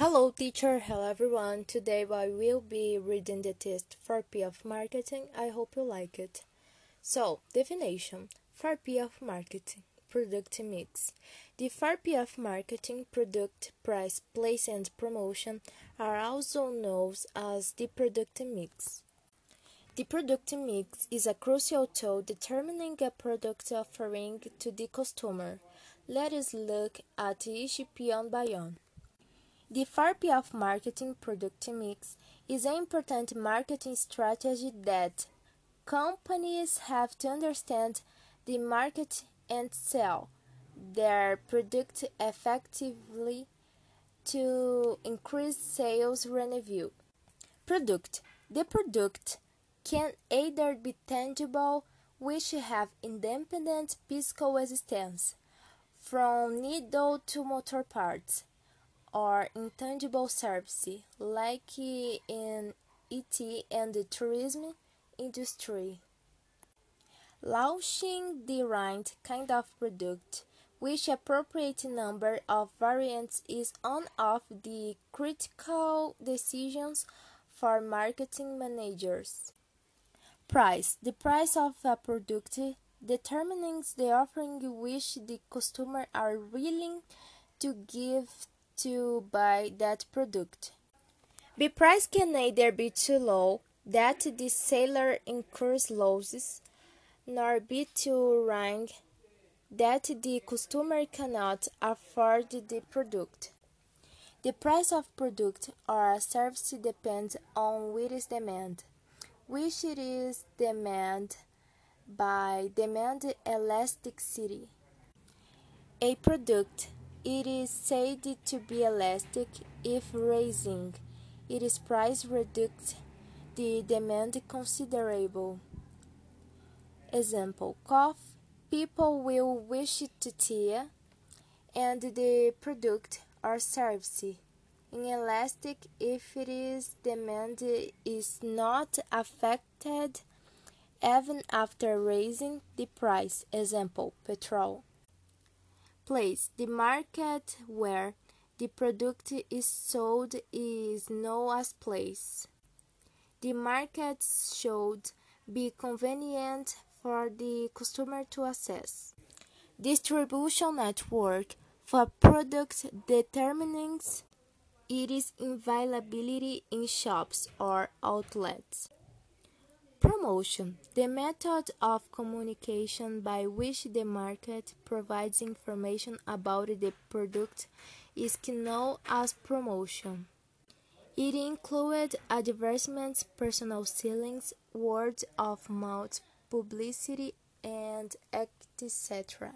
Hello teacher, hello everyone. Today I will be reading the test 4P of marketing. I hope you like it. So, definition 4P of marketing product mix. The 4P of marketing product, price, place and promotion are also known as the product mix. The product mix is a crucial tool determining a product offering to the customer. Let us look at each P on by on. The 4P of marketing product mix is an important marketing strategy that companies have to understand the market and sell their product effectively to increase sales revenue. Product The product can either be tangible, which have independent physical existence, from needle to motor parts or intangible service, like in IT and the tourism industry. Launching the right kind of product, which appropriate number of variants is one of the critical decisions for marketing managers. Price The price of a product determines the offering which the customer are willing to give to buy that product. The price can neither be too low that the seller incurs losses, nor be too high that the customer cannot afford the product. The price of product or service depends on what is demand, which is demand by demand elasticity. A product it is said to be elastic if raising its price reduces the demand considerable. Example: coffee. People will wish to tea, and the product or service inelastic if its demand is not affected even after raising the price. Example: petrol place. The market where the product is sold is known as place. The market should be convenient for the customer to access. Distribution network for product determines its availability in shops or outlets. Promotion The method of communication by which the market provides information about the product is known as promotion. It includes advertisements, personal ceilings, word of mouth publicity, and etc.